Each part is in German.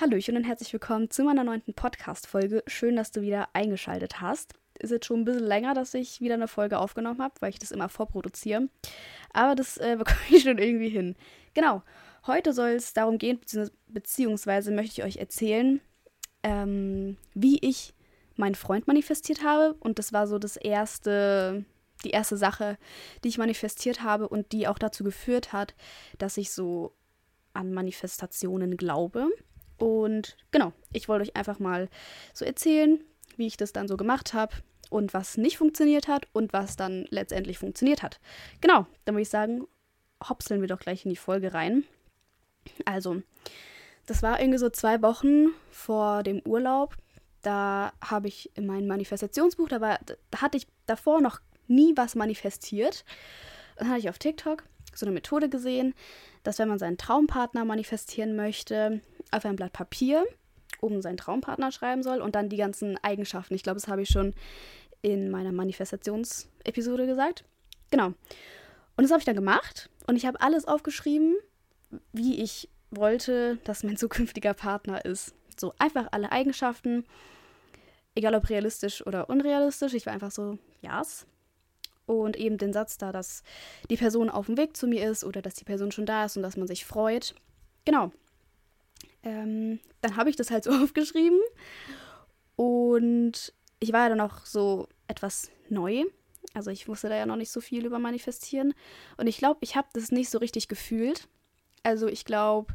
Hallöchen und herzlich willkommen zu meiner neunten Podcast-Folge. Schön, dass du wieder eingeschaltet hast. Ist jetzt schon ein bisschen länger, dass ich wieder eine Folge aufgenommen habe, weil ich das immer vorproduziere. Aber das äh, bekomme ich schon irgendwie hin. Genau, heute soll es darum gehen, beziehungsweise möchte ich euch erzählen, ähm, wie ich meinen Freund manifestiert habe. Und das war so das erste, die erste Sache, die ich manifestiert habe und die auch dazu geführt hat, dass ich so an Manifestationen glaube. Und genau, ich wollte euch einfach mal so erzählen, wie ich das dann so gemacht habe und was nicht funktioniert hat und was dann letztendlich funktioniert hat. Genau, dann würde ich sagen, hopseln wir doch gleich in die Folge rein. Also, das war irgendwie so zwei Wochen vor dem Urlaub. Da habe ich in meinem Manifestationsbuch, da, war, da hatte ich davor noch nie was manifestiert. Dann hatte ich auf TikTok so eine Methode gesehen, dass wenn man seinen Traumpartner manifestieren möchte, auf ein Blatt Papier oben seinen Traumpartner schreiben soll und dann die ganzen Eigenschaften. Ich glaube, das habe ich schon in meiner Manifestationsepisode gesagt. Genau. Und das habe ich dann gemacht und ich habe alles aufgeschrieben, wie ich wollte, dass mein zukünftiger Partner ist. So einfach alle Eigenschaften, egal ob realistisch oder unrealistisch. Ich war einfach so, ja. Yes. Und eben den Satz da, dass die Person auf dem Weg zu mir ist oder dass die Person schon da ist und dass man sich freut. Genau. Ähm, dann habe ich das halt so aufgeschrieben. Und ich war ja dann auch so etwas neu. Also ich wusste da ja noch nicht so viel über Manifestieren. Und ich glaube, ich habe das nicht so richtig gefühlt. Also ich glaube,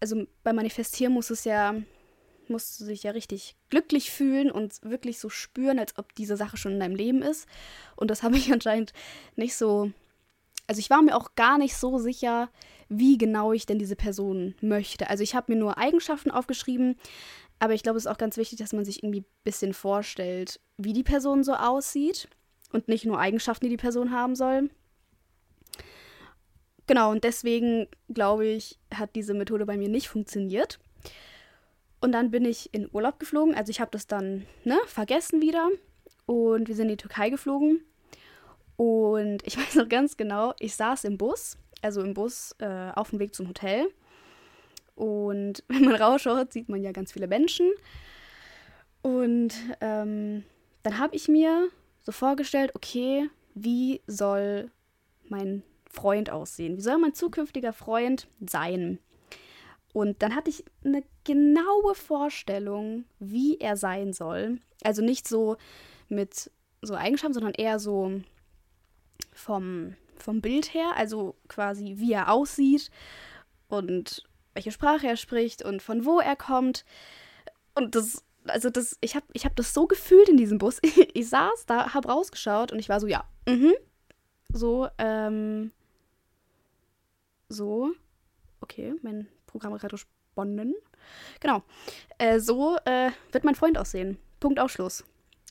also beim Manifestieren muss es ja, musst du dich ja richtig glücklich fühlen und wirklich so spüren, als ob diese Sache schon in deinem Leben ist. Und das habe ich anscheinend nicht so. Also ich war mir auch gar nicht so sicher, wie genau ich denn diese Person möchte. Also ich habe mir nur Eigenschaften aufgeschrieben, aber ich glaube, es ist auch ganz wichtig, dass man sich irgendwie ein bisschen vorstellt, wie die Person so aussieht und nicht nur Eigenschaften, die die Person haben soll. Genau, und deswegen glaube ich, hat diese Methode bei mir nicht funktioniert. Und dann bin ich in Urlaub geflogen. Also ich habe das dann ne, vergessen wieder. Und wir sind in die Türkei geflogen. Und ich weiß noch ganz genau, ich saß im Bus also im Bus, äh, auf dem Weg zum Hotel. Und wenn man rausschaut, sieht man ja ganz viele Menschen. Und ähm, dann habe ich mir so vorgestellt, okay, wie soll mein Freund aussehen? Wie soll mein zukünftiger Freund sein? Und dann hatte ich eine genaue Vorstellung, wie er sein soll. Also nicht so mit so Eigenschaften, sondern eher so vom vom Bild her, also quasi wie er aussieht und welche Sprache er spricht und von wo er kommt. Und das, also das, ich habe ich hab das so gefühlt in diesem Bus. ich saß da, habe rausgeschaut und ich war so, ja, mhm. So, ähm, so, okay, mein Programm hat gerade gesponnen. Genau, äh, so äh, wird mein Freund aussehen. Punkt Ausschluss.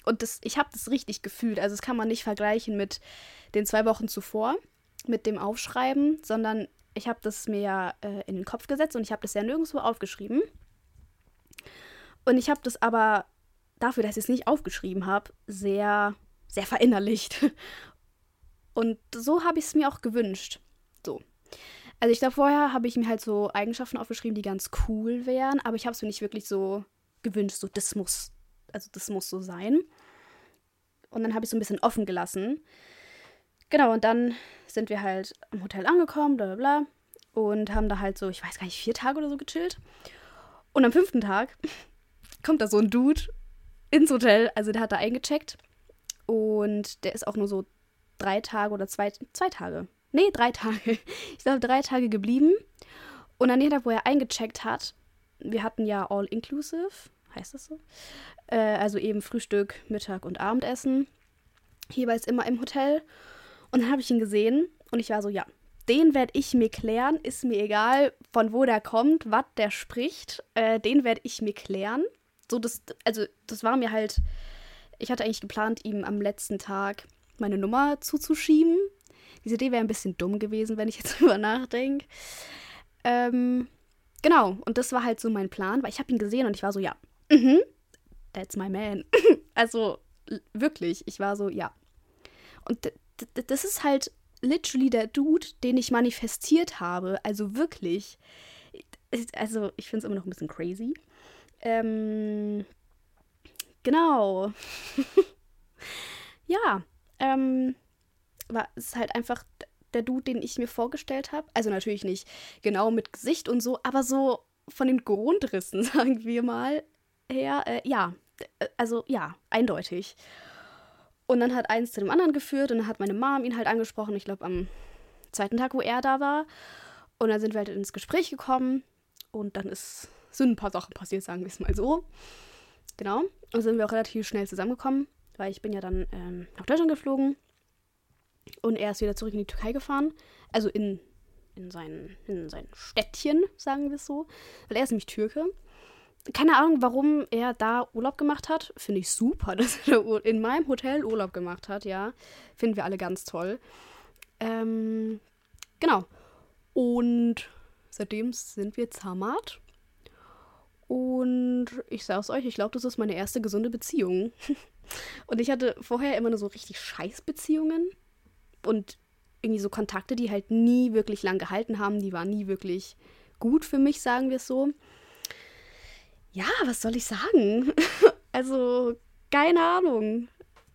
Und das, ich habe das richtig gefühlt. Also das kann man nicht vergleichen mit den zwei Wochen zuvor, mit dem Aufschreiben, sondern ich habe das mir ja äh, in den Kopf gesetzt und ich habe das ja nirgendwo aufgeschrieben. Und ich habe das aber dafür, dass ich es nicht aufgeschrieben habe, sehr, sehr verinnerlicht. Und so habe ich es mir auch gewünscht. So. Also ich glaube, vorher habe ich mir halt so Eigenschaften aufgeschrieben, die ganz cool wären, aber ich habe es mir nicht wirklich so gewünscht, so das muss, also das muss so sein. Und dann habe ich so ein bisschen offen gelassen. Genau, und dann sind wir halt am Hotel angekommen, bla bla bla. Und haben da halt so, ich weiß gar nicht, vier Tage oder so gechillt. Und am fünften Tag kommt da so ein Dude ins Hotel. Also der hat da eingecheckt. Und der ist auch nur so drei Tage oder zwei, zwei Tage. Nee, drei Tage. Ich glaube, drei Tage geblieben. Und an dem Tag, wo er eingecheckt hat, wir hatten ja All Inclusive heißt das so? Äh, also eben Frühstück, Mittag und Abendessen. Jeweils immer im Hotel. Und dann habe ich ihn gesehen und ich war so, ja, den werde ich mir klären. Ist mir egal, von wo der kommt, was der spricht. Äh, den werde ich mir klären. So, das, also, das war mir halt. Ich hatte eigentlich geplant, ihm am letzten Tag meine Nummer zuzuschieben. Diese Idee wäre ein bisschen dumm gewesen, wenn ich jetzt drüber nachdenke. Ähm, genau, und das war halt so mein Plan, weil ich habe ihn gesehen und ich war so, ja, mhm, that's my man. also wirklich, ich war so, ja. Und das ist halt literally der Dude, den ich manifestiert habe. Also wirklich. also ich finde es immer noch ein bisschen crazy. Ähm, genau. ja, ähm, war es halt einfach der Dude, den ich mir vorgestellt habe. Also natürlich nicht genau mit Gesicht und so, aber so von den Grundrissen, sagen wir mal, her, äh, ja, also ja, eindeutig. Und dann hat eins zu dem anderen geführt und dann hat meine Mom ihn halt angesprochen, ich glaube am zweiten Tag, wo er da war. Und dann sind wir halt ins Gespräch gekommen und dann ist, sind ein paar Sachen passiert, sagen wir es mal so. Genau. Und sind wir auch relativ schnell zusammengekommen, weil ich bin ja dann ähm, nach Deutschland geflogen und er ist wieder zurück in die Türkei gefahren. Also in, in, sein, in sein Städtchen, sagen wir es so. Weil er ist nämlich Türke. Keine Ahnung, warum er da Urlaub gemacht hat. Finde ich super, dass er in meinem Hotel Urlaub gemacht hat, ja. Finden wir alle ganz toll. Ähm, genau. Und seitdem sind wir Zamat. Und ich sag's euch, ich glaube, das ist meine erste gesunde Beziehung. Und ich hatte vorher immer nur so richtig scheiß Beziehungen. Und irgendwie so Kontakte, die halt nie wirklich lang gehalten haben. Die waren nie wirklich gut für mich, sagen wir es so. Ja, was soll ich sagen? also, keine Ahnung.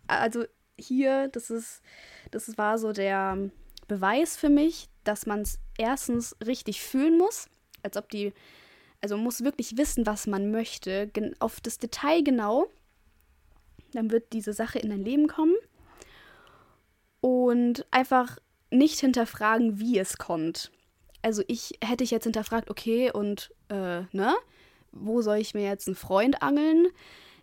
Also hier, das ist, das war so der Beweis für mich, dass man es erstens richtig fühlen muss, als ob die, also muss wirklich wissen, was man möchte, auf das Detail genau. Dann wird diese Sache in dein Leben kommen. Und einfach nicht hinterfragen, wie es kommt. Also ich hätte ich jetzt hinterfragt, okay, und äh, ne, wo soll ich mir jetzt einen Freund angeln?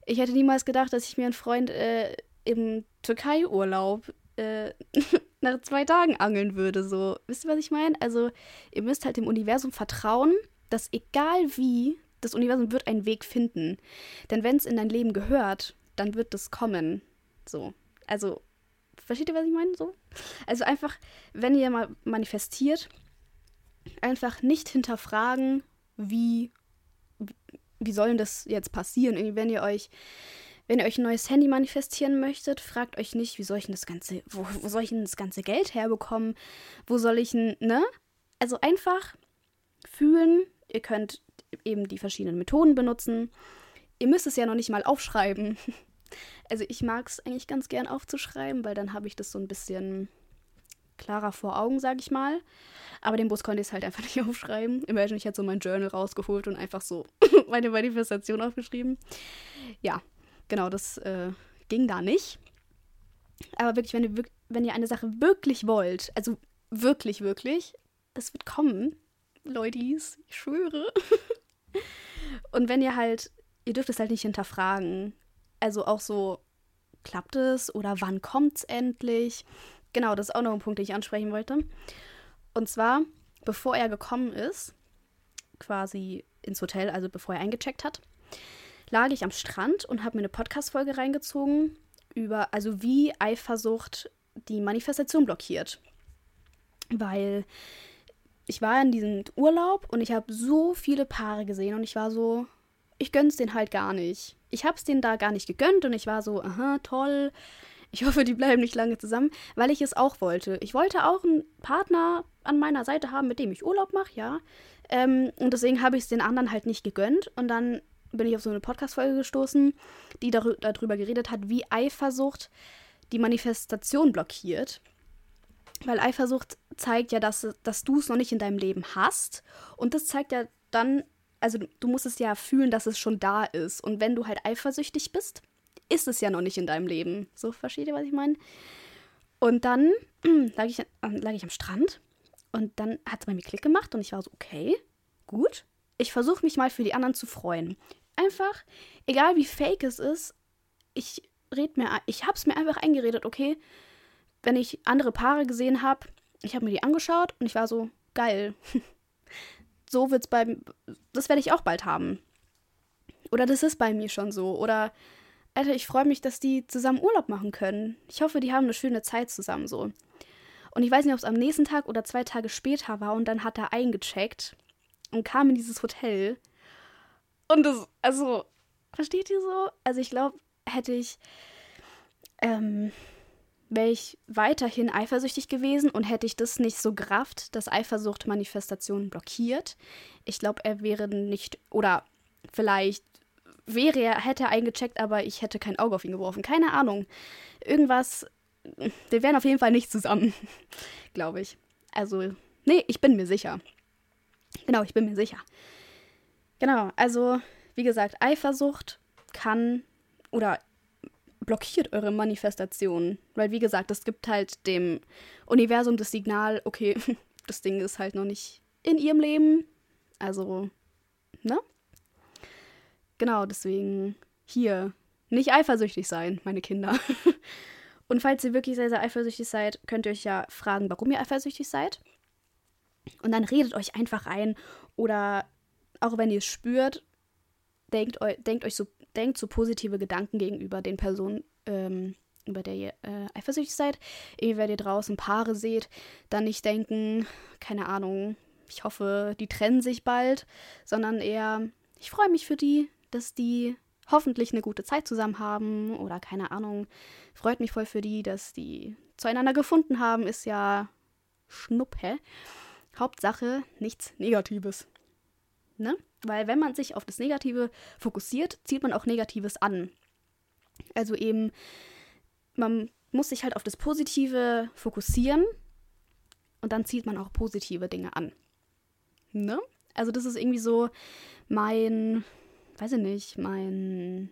Ich hätte niemals gedacht, dass ich mir einen Freund äh, im Türkei-Urlaub äh, nach zwei Tagen angeln würde. So, wisst ihr, was ich meine? Also, ihr müsst halt dem Universum vertrauen, dass egal wie, das Universum wird einen Weg finden. Denn wenn es in dein Leben gehört, dann wird das kommen. So. Also, versteht ihr, was ich meine? So? Also einfach, wenn ihr mal manifestiert, einfach nicht hinterfragen, wie, wie soll denn das jetzt passieren? Wenn ihr euch wenn ihr euch ein neues Handy manifestieren möchtet, fragt euch nicht, wie soll ich denn das ganze, wo, wo soll ich denn das ganze Geld herbekommen? Wo soll ich denn, ne? Also einfach fühlen. Ihr könnt eben die verschiedenen Methoden benutzen. Ihr müsst es ja noch nicht mal aufschreiben. Also ich mag es eigentlich ganz gern aufzuschreiben, weil dann habe ich das so ein bisschen klarer vor Augen, sag ich mal. Aber den Bus konnte ich es halt einfach nicht aufschreiben. Imagine, ich hätte so mein Journal rausgeholt und einfach so meine Manifestation aufgeschrieben. Ja, Genau, das äh, ging da nicht. Aber wirklich wenn, ihr, wenn ihr eine Sache wirklich wollt, also wirklich, wirklich, das wird kommen, Leutis, ich schwöre. Und wenn ihr halt, ihr dürft es halt nicht hinterfragen. Also auch so, klappt es oder wann kommt es endlich? Genau, das ist auch noch ein Punkt, den ich ansprechen wollte. Und zwar, bevor er gekommen ist, quasi ins Hotel, also bevor er eingecheckt hat, lag ich am Strand und habe mir eine Podcast-Folge reingezogen über, also wie Eifersucht die Manifestation blockiert. Weil ich war in diesem Urlaub und ich habe so viele Paare gesehen und ich war so, ich gönn's denen halt gar nicht. Ich hab's denen da gar nicht gegönnt und ich war so, aha, toll. Ich hoffe, die bleiben nicht lange zusammen, weil ich es auch wollte. Ich wollte auch einen Partner an meiner Seite haben, mit dem ich Urlaub mache, ja. Ähm, und deswegen habe ich es den anderen halt nicht gegönnt. Und dann bin ich auf so eine Podcast-Folge gestoßen, die darüber geredet hat, wie Eifersucht die Manifestation blockiert. Weil Eifersucht zeigt ja, dass, dass du es noch nicht in deinem Leben hast. Und das zeigt ja dann, also du musst es ja fühlen, dass es schon da ist. Und wenn du halt eifersüchtig bist, ist es ja noch nicht in deinem Leben. So, versteht ihr, was ich meine? Und dann lag, ich, äh, lag ich am Strand und dann hat es bei mir Klick gemacht und ich war so, okay, gut. Ich versuche mich mal für die anderen zu freuen einfach, egal wie fake es ist, ich red mir, ich hab's mir einfach eingeredet, okay, wenn ich andere Paare gesehen habe, ich habe mir die angeschaut und ich war so, geil. so wird's bei, das werde ich auch bald haben. Oder das ist bei mir schon so. Oder, Alter, ich freue mich, dass die zusammen Urlaub machen können. Ich hoffe, die haben eine schöne Zeit zusammen so. Und ich weiß nicht, ob es am nächsten Tag oder zwei Tage später war und dann hat er eingecheckt und kam in dieses Hotel und das, also, versteht ihr so? Also ich glaube, hätte ich, ähm, wäre ich weiterhin eifersüchtig gewesen und hätte ich das nicht so gerafft, dass Eifersucht Manifestationen blockiert. Ich glaube, er wäre nicht, oder vielleicht wäre er, hätte er eingecheckt, aber ich hätte kein Auge auf ihn geworfen. Keine Ahnung. Irgendwas, wir wären auf jeden Fall nicht zusammen, glaube ich. Also, nee, ich bin mir sicher. Genau, ich bin mir sicher. Genau, also, wie gesagt, Eifersucht kann oder blockiert eure Manifestation. Weil, wie gesagt, es gibt halt dem Universum das Signal, okay, das Ding ist halt noch nicht in ihrem Leben. Also, ne? Genau, deswegen hier nicht eifersüchtig sein, meine Kinder. Und falls ihr wirklich sehr, sehr eifersüchtig seid, könnt ihr euch ja fragen, warum ihr eifersüchtig seid. Und dann redet euch einfach ein oder auch wenn ihr es spürt, denkt, denkt euch so denkt so positive Gedanken gegenüber den Personen, ähm, über der ihr äh, eifersüchtig seid. Irgendwie, wenn ihr draußen Paare seht, dann nicht denken, keine Ahnung, ich hoffe, die trennen sich bald, sondern eher, ich freue mich für die, dass die hoffentlich eine gute Zeit zusammen haben oder keine Ahnung, freut mich voll für die, dass die zueinander gefunden haben, ist ja Schnuppe. Hauptsache nichts Negatives. Ne? Weil wenn man sich auf das Negative fokussiert, zieht man auch Negatives an. Also eben, man muss sich halt auf das Positive fokussieren und dann zieht man auch positive Dinge an. Ne? Also das ist irgendwie so mein, weiß ich nicht, mein,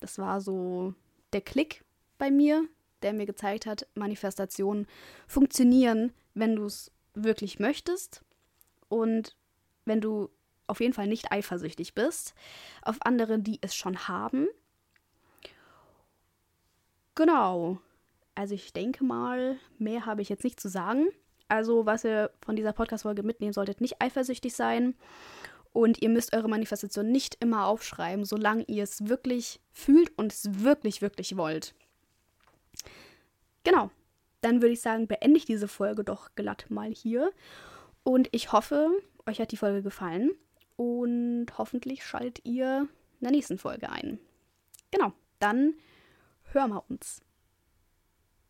das war so der Klick bei mir, der mir gezeigt hat, Manifestationen funktionieren, wenn du es wirklich möchtest und wenn du auf jeden Fall nicht eifersüchtig bist auf andere, die es schon haben. Genau. Also ich denke mal, mehr habe ich jetzt nicht zu sagen. Also was ihr von dieser Podcast-Folge mitnehmen solltet, nicht eifersüchtig sein. Und ihr müsst eure Manifestation nicht immer aufschreiben, solange ihr es wirklich fühlt und es wirklich, wirklich wollt. Genau. Dann würde ich sagen, beende ich diese Folge doch glatt mal hier. Und ich hoffe, euch hat die Folge gefallen und hoffentlich schaltet ihr in der nächsten Folge ein. Genau, dann hören wir uns.